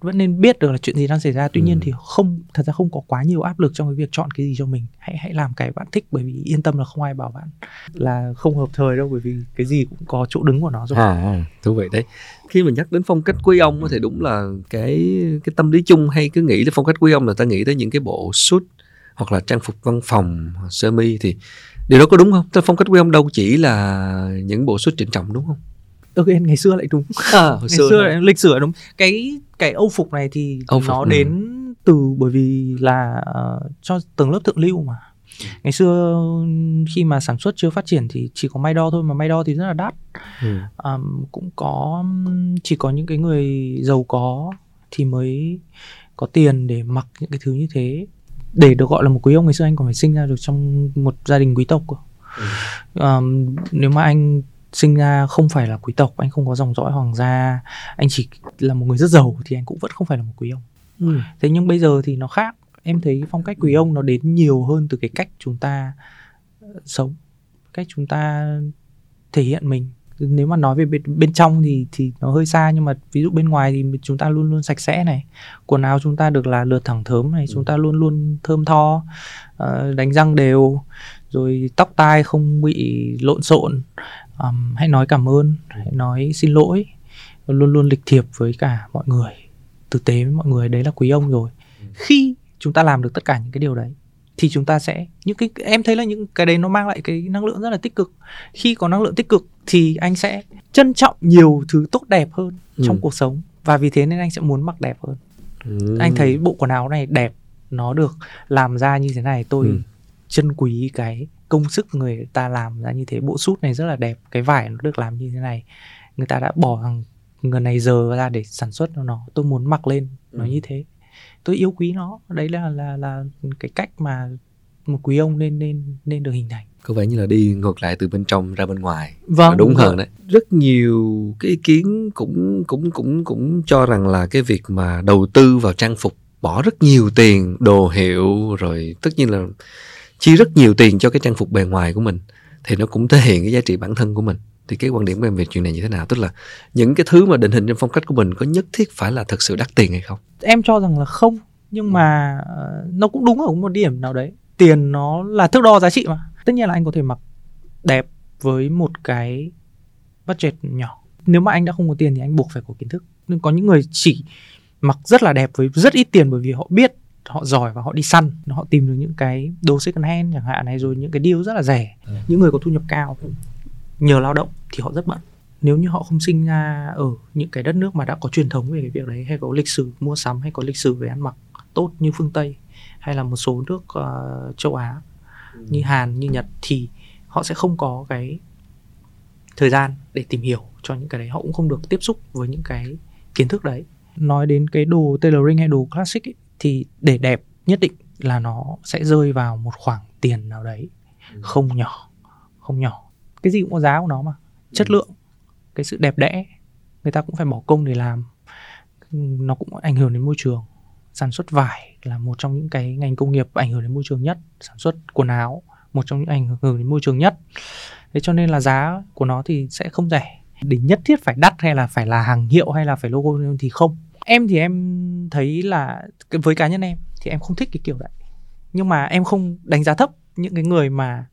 vẫn nên biết được là chuyện gì đang xảy ra tuy nhiên Ừ. thì không thật ra không có quá nhiều áp lực trong cái việc chọn cái gì cho mình hãy hãy làm cái bạn thích bởi vì yên tâm là không ai bảo bạn là không hợp thời đâu bởi vì cái gì cũng có chỗ đứng của nó rồi À, à, thú vị đấy. Khi mà nhắc đến phong cách quý ông thì đúng là cái cái tâm lý chung hay cứ nghĩ tới phong cách quý ông là ta nghĩ tới những cái bộ suit hoặc là trang phục văn phòng, sơ mi thì điều đó có đúng không? Phong cách quý ông đâu chỉ là những bộ suit trịnh trọng đúng không? Ok ngày xưa lại đúng. À, hồi ngày xưa lại lịch sử lại đúng. Cái cái âu phục này thì Âu phục, nó ừ. đến từ bởi vì là ờ, cho tầng lớp thượng lưu mà. Ngày xưa khi mà sản xuất chưa phát triển thì chỉ có may đo thôi mà may đo thì rất là đắt. Ừ. Ờm, cũng có chỉ có những cái người giàu có thì mới có tiền để mặc những cái thứ như thế. Để được gọi là một quý ông ngày xưa anh còn phải sinh ra được trong một gia đình quý tộc cơ. Ờm, nếu mà anh sinh ra không phải là quý tộc anh không có dòng dõi hoàng gia anh chỉ là một người rất giàu thì anh cũng vẫn không phải là một quý ông. Ừ. thế nhưng bây giờ thì nó khác. Em thấy phong cách quý ông nó đến nhiều hơn từ cái cách chúng ta ờ, sống cách chúng ta thể hiện mình. Nếu mà nói về bên, bên trong thì thì nó hơi xa nhưng mà ví dụ bên ngoài thì chúng ta luôn luôn sạch sẽ này. Quần áo chúng ta được là lượt thẳng thớm này chúng ta luôn luôn thơm tho ờ, đánh răng đều rồi tóc tai không bị lộn xộn Ờm, hãy nói cảm ơn hãy nói xin lỗi. Luôn luôn lịch thiệp với cả mọi người. Tử tế với mọi người đấy là quý ông rồi. Khi chúng ta làm được tất cả những cái điều đấy thì chúng ta sẽ những cái em thấy là những cái đấy nó mang lại cái năng lượng rất là tích cực. Khi có năng lượng tích cực thì anh sẽ trân trọng nhiều thứ tốt đẹp hơn trong Ừ. cuộc sống. Và vì thế nên anh sẽ muốn mặc đẹp hơn. Ừ. anh thấy bộ quần áo này đẹp nó được làm ra như thế này. Tôi Ừ. trân quý cái công sức người ta làm ra như thế bộ sút này rất là đẹp cái vải nó được làm như thế này. Người ta đã bỏ hàng ngần này giờ ra để sản xuất nó tôi muốn mặc lên nó Ừ. như thế. Tôi yêu quý nó đấy là là là cái cách mà một quý ông nên nên nên được hình thành. Có vẻ như là đi ngược lại từ bên trong ra bên ngoài. Vâng đúng hơn đấy. Rất nhiều cái ý kiến cũng cũng cũng cũng cho rằng là cái việc mà đầu tư vào trang phục bỏ rất nhiều tiền đồ hiệu rồi tất nhiên là chi rất nhiều tiền cho cái trang phục bề ngoài của mình, thì nó cũng thể hiện cái giá trị bản thân của mình. Thì cái quan điểm của em về chuyện này như thế nào? Tức là những cái thứ mà định hình trong phong cách của mình có nhất thiết phải là thật sự đắt tiền hay không? Em cho rằng là không, nhưng mà ờ, nó cũng đúng ở một điểm nào đấy. Tiền nó là thước đo giá trị mà. Tất nhiên là anh có thể mặc đẹp với một cái budget nhỏ. Nếu mà anh đã không có tiền thì anh buộc phải có kiến thức. Nhưng có những người chỉ mặc rất là đẹp với rất ít tiền bởi vì họ biết họ giỏi và họ đi săn họ tìm được những cái đồ second hand chẳng hạn này rồi những cái deal rất là rẻ. Ừ. những người có thu nhập cao nhờ lao động thì họ rất bận. Nếu như họ không sinh ra ở những cái đất nước mà đã có truyền thống về cái việc đấy hay có lịch sử mua sắm hay có lịch sử về ăn mặc tốt như phương Tây hay là một số nước ờ, châu Á như Hàn như Nhật thì họ sẽ không có cái thời gian để tìm hiểu cho những cái đấy. Họ cũng không được tiếp xúc với những cái kiến thức đấy. Nói đến cái đồ tailoring hay đồ classic ấy, thì để đẹp nhất định là nó sẽ rơi vào một khoản tiền nào đấy không nhỏ không nhỏ. Cái gì cũng có giá của nó mà. Chất lượng cái sự đẹp đẽ người ta cũng phải bỏ công để làm. Nó cũng ảnh hưởng đến môi trường. Sản xuất vải là một trong những cái ngành công nghiệp ảnh hưởng đến môi trường nhất. Sản xuất quần áo một trong những ảnh hưởng đến môi trường nhất. Thế cho nên là giá của nó thì sẽ không rẻ. Để nhất thiết phải đắt hay là phải là hàng hiệu hay là phải logo thì không em thì em thấy là với cá nhân em thì em không thích cái kiểu đấy. Nhưng mà em không đánh giá thấp những cái người mà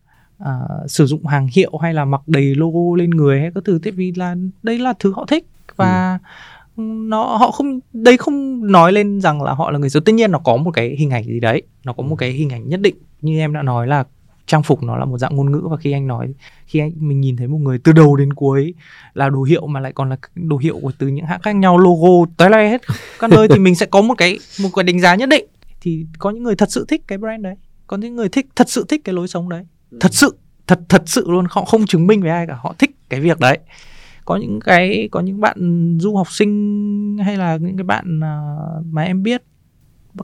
uh, sử dụng hàng hiệu hay là mặc đầy logo lên người hay các thứ tại vì là đây là thứ họ thích. Và ừ. nó họ không đây không nói lên rằng là họ là người xấu. Tất nhiên nó có một cái hình ảnh gì đấy nó có một cái hình ảnh nhất định. Như em đã nói là trang phục nó là một dạng ngôn ngữ và khi anh nói khi anh mình nhìn thấy một người từ đầu đến cuối là đồ hiệu mà lại còn là đồ hiệu của từ những hãng khác nhau logo tới lại hết các nơi thì mình sẽ có một cái một cái đánh giá nhất định. Thì có những người thật sự thích cái brand đấy. Có những người thích thật sự thích cái lối sống đấy. Ừ. thật sự thật thật sự luôn họ không chứng minh với ai cả họ thích cái việc đấy. Có những cái có những bạn du học sinh hay là những cái bạn à, mà em biết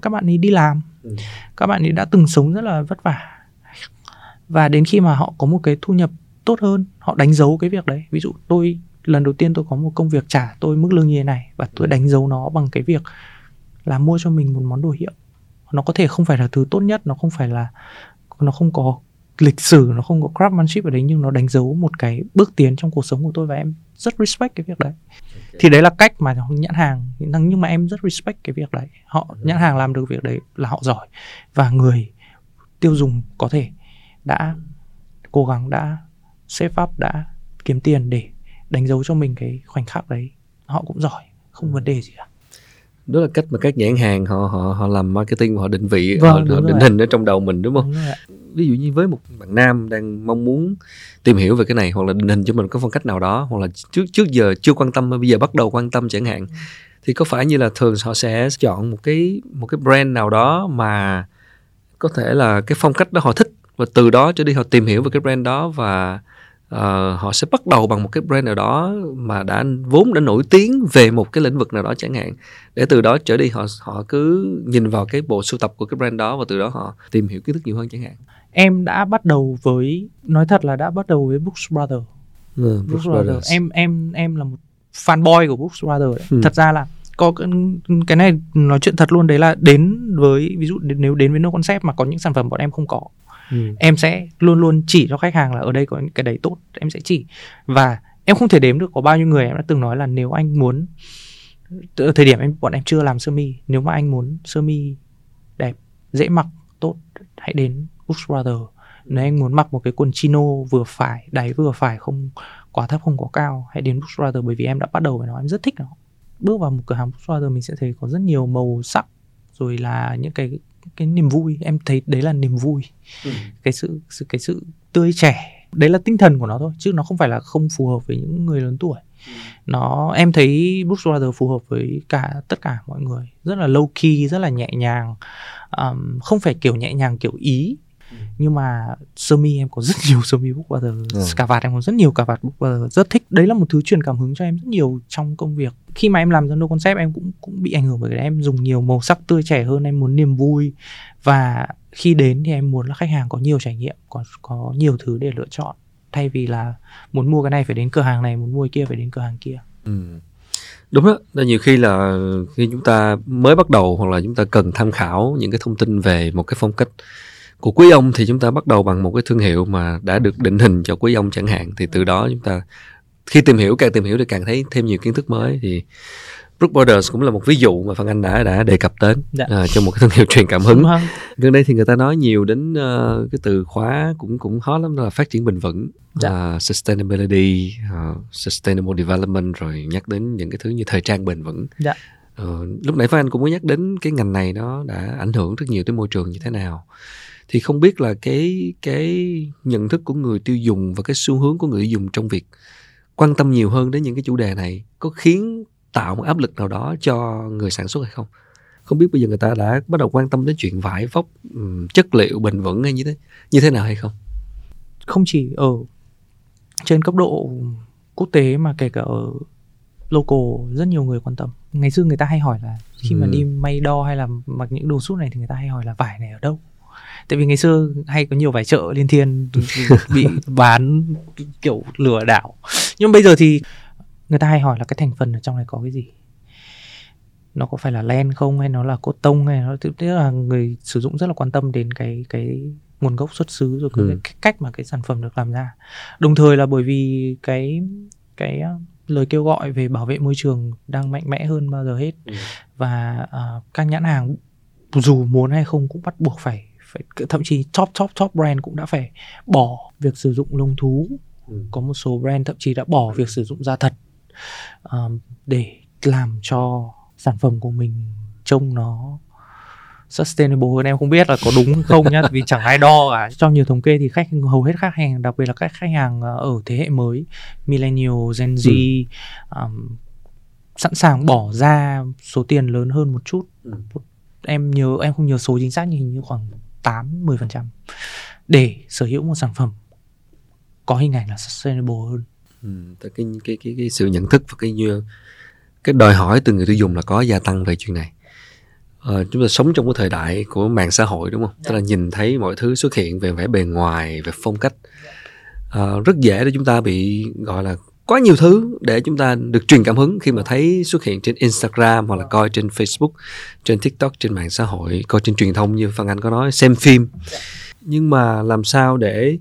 các bạn ấy đi làm. Ừ. các bạn ấy đã từng sống rất là vất vả và đến khi mà họ có một cái thu nhập tốt hơn họ đánh dấu cái việc đấy. Ví dụ tôi lần đầu tiên tôi có một công việc trả tôi mức lương như thế này và tôi đánh dấu nó bằng cái việc là mua cho mình một món đồ hiệu. Nó có thể không phải là thứ tốt nhất nó không phải là nó không có lịch sử nó không có craftsmanship ở đấy nhưng nó đánh dấu một cái bước tiến trong cuộc sống của tôi và em rất respect cái việc đấy. Thì đấy là cách mà nhãn hàng nhưng mà em rất respect cái việc đấy. Họ nhãn hàng làm được việc đấy là họ giỏi và người tiêu dùng có thể đã cố gắng đã save up đã kiếm tiền để đánh dấu cho mình cái khoảnh khắc đấy. Họ cũng giỏi không vấn đề gì cả. Đó là cách mà các nhãn hàng họ họ họ làm marketing họ định vị vâng, họ, họ định hình ở trong đầu mình đúng không? Đúng ví dụ như với một bạn nam đang mong muốn tìm hiểu về cái này hoặc là định hình cho mình có phong cách nào đó hoặc là trước trước giờ chưa quan tâm bây giờ bắt đầu quan tâm chẳng hạn thì có phải như là thường họ sẽ chọn một cái một cái brand nào đó mà có thể là cái phong cách đó họ thích và từ đó trở đi họ tìm hiểu về cái brand đó và uh, họ sẽ bắt đầu bằng một cái brand nào đó mà đã vốn đã nổi tiếng về một cái lĩnh vực nào đó chẳng hạn để từ đó trở đi họ họ cứ nhìn vào cái bộ sưu tập của cái brand đó và từ đó họ tìm hiểu kiến thức nhiều hơn chẳng hạn em đã bắt đầu với nói thật là đã bắt đầu với Books Brother ừ, Books, Books Brothers. Brothers. em em em là một fanboy của Books Brothers đấy. Ừ. thật ra là có cái này nói chuyện thật luôn đấy là đến với ví dụ nếu đến với no concept mà có những sản phẩm bọn em không có ừ. em sẽ luôn luôn chỉ cho khách hàng là ở đây có cái đấy tốt, em sẽ chỉ. Và em không thể đếm được có bao nhiêu người em đã từng nói là nếu anh muốn thời điểm em, bọn em chưa làm sơ mi, nếu mà anh muốn sơ mi đẹp, dễ mặc, tốt, hãy đến Brooks Brothers. Nếu anh muốn mặc một cái quần chino vừa phải, đáy vừa phải không, quá thấp không quá cao, hãy đến Brooks Brothers bởi vì em đã bắt đầu với nó, em rất thích nó. Bước vào một cửa hàng Brooks Brothers mình sẽ thấy có rất nhiều màu sắc, rồi là những cái cái niềm vui. Em thấy đấy là niềm vui. Ừ. cái sự sự cái sự tươi trẻ. Đấy là tinh thần của nó thôi chứ nó không phải là không phù hợp với những người lớn tuổi. Ừ. nó em thấy Brooks Brothers phù hợp với cả tất cả mọi người. Rất là low key rất là nhẹ nhàng. Um, không phải kiểu nhẹ nhàng kiểu ý nhưng mà sơ mi em có rất nhiều sơ mi book Brothers ừ. cà vạt em có rất nhiều cà vạt book Brothers rất thích. Đấy là một thứ truyền cảm hứng cho em rất nhiều trong công việc. Khi mà em làm ra no concept em cũng cũng bị ảnh hưởng bởi cái em dùng nhiều màu sắc tươi trẻ hơn em muốn niềm vui. Và khi đến thì em muốn là khách hàng có nhiều trải nghiệm có có nhiều thứ để lựa chọn. Thay vì là muốn mua cái này phải đến cửa hàng này muốn mua cái kia phải đến cửa hàng kia. Ừ. Đúng đó. Là nhiều khi là khi chúng ta mới bắt đầu hoặc là chúng ta cần tham khảo những cái thông tin về một cái phong cách của quý ông thì chúng ta bắt đầu bằng một cái thương hiệu mà đã được định hình cho quý ông chẳng hạn thì từ đó chúng ta khi tìm hiểu càng tìm hiểu thì càng thấy thêm nhiều kiến thức mới thì Brook Borders cũng là một ví dụ mà Phan Anh đã đã đề cập đến dạ. uh, trong một cái thương hiệu truyền cảm hứng. Gần đây thì người ta nói nhiều đến uh, cái từ khóa cũng cũng hot lắm đó là phát triển bền vững, dạ. uh, sustainability, uh, sustainable development rồi nhắc đến những cái thứ như thời trang bền vững. Dạ. Uh, lúc nãy Phan Anh cũng có nhắc đến cái ngành này nó đã ảnh hưởng rất nhiều tới môi trường như thế nào thì không biết là cái cái nhận thức của người tiêu dùng và cái xu hướng của người tiêu dùng trong việc quan tâm nhiều hơn đến những cái chủ đề này có khiến tạo một áp lực nào đó cho người sản xuất hay không? Không biết bây giờ người ta đã bắt đầu quan tâm đến chuyện vải vóc chất liệu bền vững hay như thế như thế nào hay không? Không chỉ ở trên cấp độ quốc tế mà kể cả ở local rất nhiều người quan tâm. Ngày xưa người ta hay hỏi là khi mà ừ. đi may đo hay là mặc những đồ suit này thì người ta hay hỏi là vải này ở đâu tại vì ngày xưa hay có nhiều vải chợ liên thiên bị bán kiểu lừa đảo nhưng bây giờ thì người ta hay hỏi là cái thành phần ở trong này có cái gì nó có phải là len không hay nó là cốt tông hay nó tức là người sử dụng rất là quan tâm đến cái cái nguồn gốc xuất xứ rồi cái, ừ. cái cách mà cái sản phẩm được làm ra đồng thời là bởi vì cái cái uh, lời kêu gọi về bảo vệ môi trường đang mạnh mẽ hơn bao giờ hết ừ. và uh, các nhãn hàng dù muốn hay không cũng bắt buộc phải phải thậm chí top top top brand cũng đã phải bỏ việc sử dụng lông thú ừ. có một số brand thậm chí đã bỏ việc sử dụng da thật um, để làm cho sản phẩm của mình trông nó sustainable hơn em không biết là có đúng không nhá vì chẳng ai đo cả trong nhiều thống kê thì khách hầu hết khách hàng đặc biệt là các khách hàng ờ, ở thế hệ mới millennial gen z ừ. um, sẵn sàng bỏ ra số tiền lớn hơn một chút ừ. em nhớ em không nhớ số chính xác nhưng hình như khoảng 8 10 phần trăm để sở hữu một sản phẩm có hình ảnh là sustainable hơn ừ, cái, cái cái cái sự nhận thức và cái như cái đòi hỏi từ người tiêu dùng là có gia tăng về chuyện này Ờ, chúng ta sống trong cái thời đại của mạng xã hội đúng không? Tức là nhìn thấy mọi thứ xuất hiện về vẻ bề ngoài, về phong cách. Ờ, rất dễ để chúng ta bị gọi là quá nhiều thứ để chúng ta được truyền cảm hứng khi mà thấy xuất hiện trên Instagram hoặc là coi trên Facebook, trên TikTok, trên mạng xã hội, coi trên truyền thông như Phan Anh có nói, xem phim. Nhưng mà làm sao để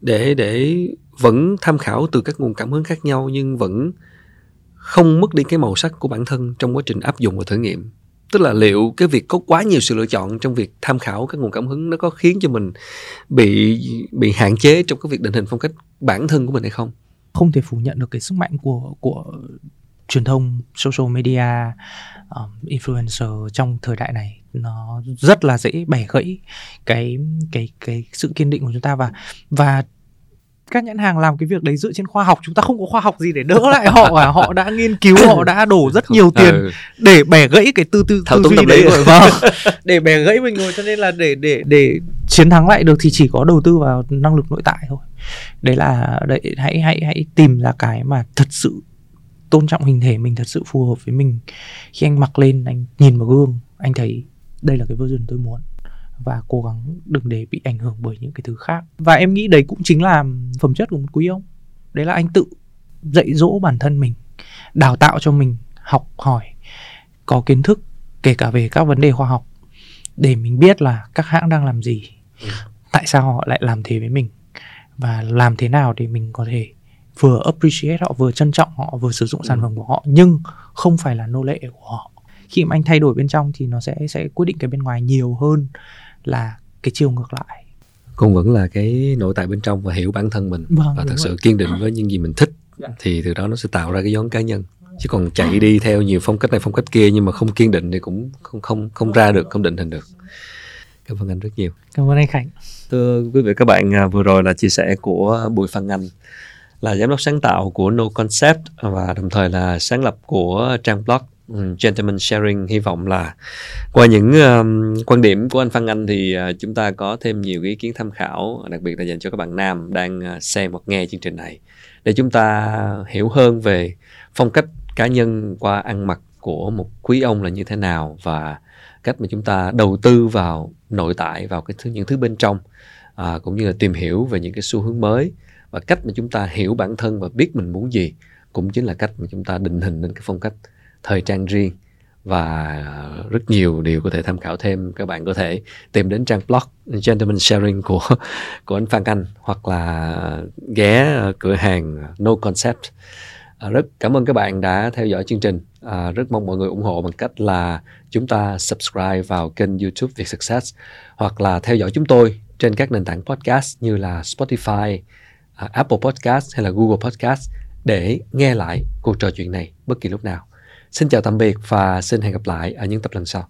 để để vẫn tham khảo từ các nguồn cảm hứng khác nhau nhưng vẫn không mất đi cái màu sắc của bản thân trong quá trình áp dụng và thử nghiệm tức là liệu cái việc có quá nhiều sự lựa chọn trong việc tham khảo các nguồn cảm hứng nó có khiến cho mình bị bị hạn chế trong cái việc định hình phong cách bản thân của mình hay không không thể phủ nhận được cái sức mạnh của của truyền thông social media um, influencer trong thời đại này. Nó rất là dễ bẻ gãy cái cái cái sự kiên định của chúng ta và và các nhãn hàng làm cái việc đấy dựa trên khoa học. Chúng ta không có khoa học gì để đỡ lại họ à họ đã nghiên cứu họ đã đổ rất nhiều tiền ừ. để bẻ gãy cái tư tư tư duy đấy. rồi. Vâng. Để bẻ gãy mình rồi cho nên là để để để chiến thắng lại được thì chỉ có đầu tư vào năng lực nội tại thôi đấy là đấy hãy hãy hãy tìm ra cái mà thật sự tôn trọng hình thể mình thật sự phù hợp với mình. Khi anh mặc lên anh nhìn vào gương anh thấy đây là cái version tôi muốn và cố gắng đừng để bị ảnh hưởng bởi những cái thứ khác. Và em nghĩ đấy cũng chính là phẩm chất của một quý ông. Đấy là anh tự dạy dỗ bản thân mình đào tạo cho mình học hỏi có kiến thức kể cả về các vấn đề khoa học để mình biết là các hãng đang làm gì. Ừ. tại sao họ lại làm thế với mình và làm thế nào để mình có thể vừa appreciate họ vừa trân trọng họ vừa sử dụng ừ. sản phẩm của họ nhưng không phải là nô lệ của họ. Khi mà anh thay đổi bên trong thì nó sẽ sẽ quyết định cái bên ngoài nhiều hơn là cái chiều ngược lại. Cũng vẫn là cái nội tại bên trong và hiểu bản thân mình vâng, và thật sự kiên định với những gì mình thích dạ. thì từ đó nó sẽ tạo ra cái dáng cá nhân. Chứ còn chạy đi theo nhiều phong cách này phong cách kia nhưng mà không kiên định thì cũng không không không ra được không định hình được cảm ơn anh rất nhiều. Cảm ơn anh khánh. Thưa quý vị các bạn à, vừa rồi là chia sẻ của bùi phan anh là giám đốc sáng tạo của No Concept và đồng thời là sáng lập của trang blog Ừ, gentleman sharing. Hy vọng là qua những um, quan điểm của anh Phan Anh thì uh, chúng ta có thêm nhiều ý kiến tham khảo đặc biệt là dành cho các bạn nam đang uh, xem hoặc nghe chương trình này để chúng ta hiểu hơn về phong cách cá nhân qua ăn mặc của một quý ông là như thế nào và cách mà chúng ta đầu tư vào nội tại vào cái thứ những thứ bên trong à, cũng như là tìm hiểu về những cái xu hướng mới và cách mà chúng ta hiểu bản thân và biết mình muốn gì cũng chính là cách mà chúng ta định hình nên cái phong cách thời trang riêng. Và rất nhiều điều có thể tham khảo thêm các bạn có thể tìm đến trang blog Gentleman Sharing của của anh Phan Anh hoặc là ghé cửa hàng No Concept à, rất cảm ơn các bạn đã theo dõi chương trình à, rất mong mọi người ủng hộ bằng cách là chúng ta subscribe vào kênh YouTube Việt Success hoặc là theo dõi chúng tôi trên các nền tảng podcast như là Spotify, à, Apple Podcast hay là Google Podcast để nghe lại cuộc trò chuyện này bất kỳ lúc nào Xin chào tạm biệt và xin hẹn gặp lại ở những tập lần sau.